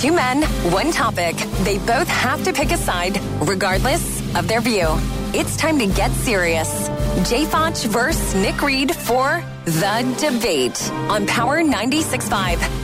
Two men, one topic. They both have to pick a side, regardless of their view. It's time to get serious. Jay Foch versus Nick Reed for The Debate on Power 96.5.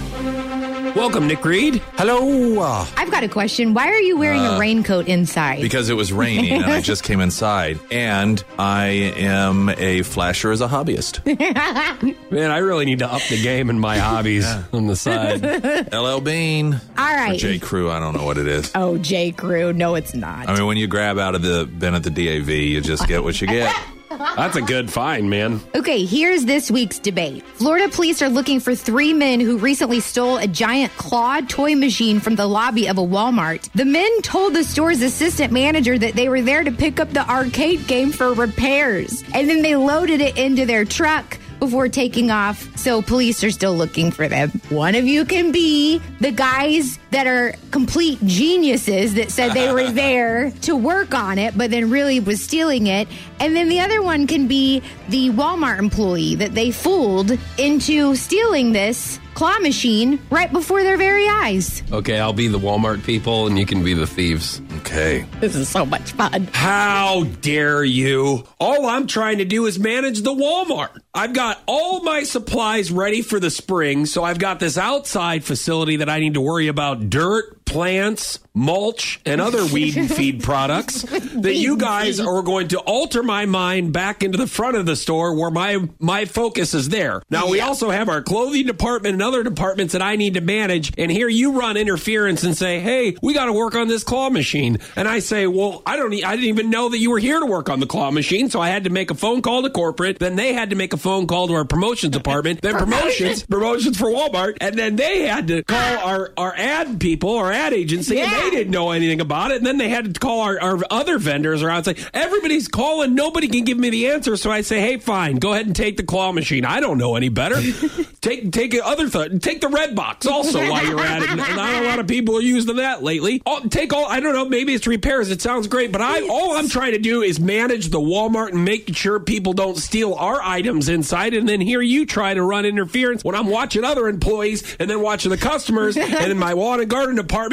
Welcome, Nick Reed. Hello. Uh, I've got a question. Why are you wearing a raincoat inside? because it was raining and I just came inside, and I am a flasher as a hobbyist. Man, I really need to up the game in my hobbies on the side. LL Bean. All right. Or. J. Crew. I don't know what it is. Oh, J. Crew. No, it's not. I mean, when you grab out of the bin at the DAV, you just get what you get. That's a good find, man. Okay, here's this week's debate. Florida police are looking for three men who recently stole a giant clawed toy machine from the lobby of a Walmart. The men told the store's assistant manager that they were there to pick up the arcade game for repairs, and then they loaded it into their truck before taking off. So police are still looking for them. One of you can be the guys that are complete geniuses that said they were there to work on it, but then really was stealing it. And then the other one can be the Walmart employee that they fooled into stealing this claw machine right before their very eyes. Okay, I'll be the Walmart people and you can be the thieves. Okay. This is so much fun. How dare you? All I'm trying to do is manage the Walmart. I've got all my supplies ready for the spring, so I've got this outside facility that I need to worry about dirt, plants, mulch, and other weed and feed products that you guys are going to alter my mind back into the front of the store where my my focus is there. Now we also have our clothing department and other departments that I need to manage, and here you run interference and say, "Hey, we got to work on this claw machine," and I say, "Well, I don't, e- I didn't even know that you were here to work on the claw machine, so I had to make a phone call to corporate. Then they had to make a phone call to our promotions department, then promotions, promotions for Walmart, and then they had to call our our ad people, our ad agency, and they didn't know anything about it. And then they had to call our, our other vendors around and say, everybody's calling, nobody can give me the answer. So I say, hey, fine, go ahead and take the claw machine. I don't know any better. take take other th- take the Redbox also while you're at it. Not a lot of people are using that lately. Take all I don't know, maybe it's repairs. It sounds great, but I all I'm trying to do is manage the Walmart and make sure people don't steal our items inside. And then here you try to run interference when I'm watching other employees and then watching the customers and in my lawn and garden department.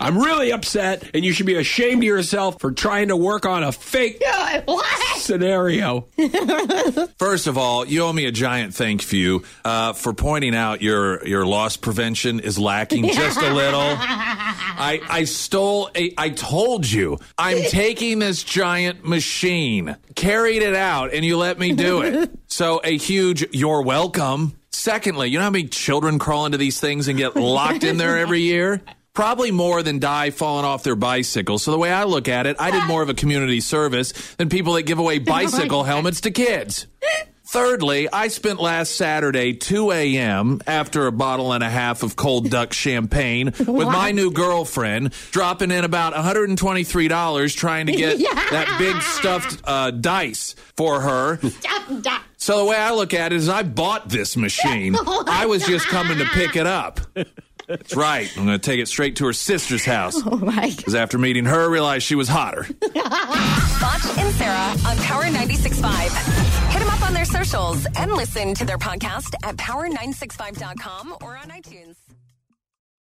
I'm really upset, and you should be ashamed of yourself for trying to work on a fake scenario. First of all, you owe me a giant thank you uh, for pointing out your your loss prevention is lacking just a little. I I stole a. I told you I'm taking this giant machine, carried it out, and you let me do it. So a huge you're welcome. Secondly, you know how many children crawl into these things and get locked in there every year? Probably more than die falling off their bicycles. So the way I look at it, I did more of a community service than people that give away bicycle helmets to kids. Thirdly, I spent last Saturday, 2 a.m., after a bottle and a half of cold duck champagne with my new girlfriend, dropping in about $123 trying to get that big stuffed uh, dice for her. So the way I look at it is I bought this machine. I was just coming to pick it up. That's right. I'm going to take it straight to her sister's house. Oh my Because after meeting her, I realized she was hotter. Foch and Sarah on Power 96.5. Hit them up on their socials and listen to their podcast at power965.com or on iTunes.